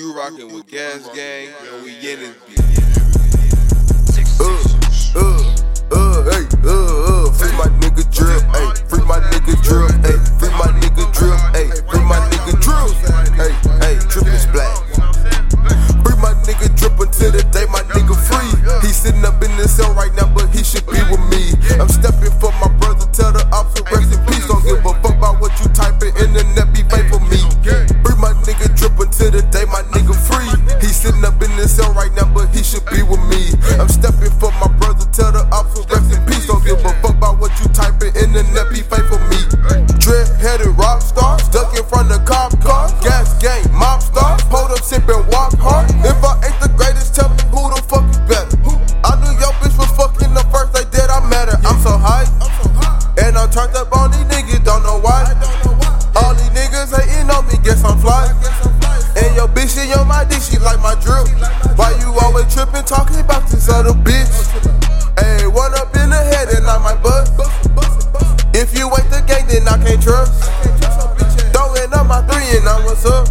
You rocking with Gas Gang, and we in this bitch. headed right. can't trust. Throwing up my three and I'm what's up.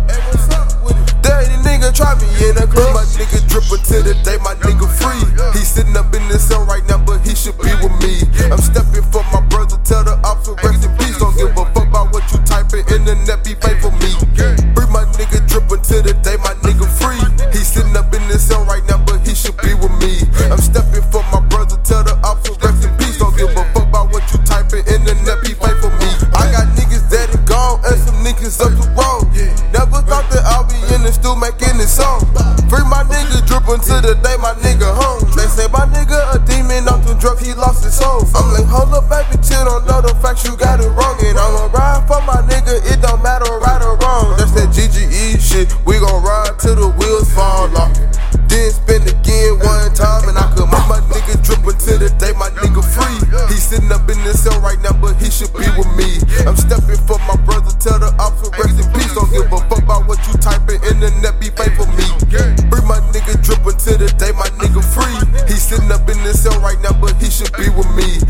Dirty nigga try me in a club. My nigga dripper to the day, my nigga free. He sitting up in the sun right now. niggas up the road. Never thought that I'll be in the still making this song. Free my nigga, drippin' to the day my nigga home. They say my nigga a demon, on the drugs, he lost his soul. I'm like, hold up, baby, chill, don't know the facts, you got it wrong. And I'ma ride for my nigga, it don't matter right or wrong. That's that GGE shit, we gon' ride till the wheels fall off. Then spin again one time, and I could make my nigga drippin' to the day my nigga free. He sitting up in the cell right now, but he should be with me. I'm stepping. should be with me.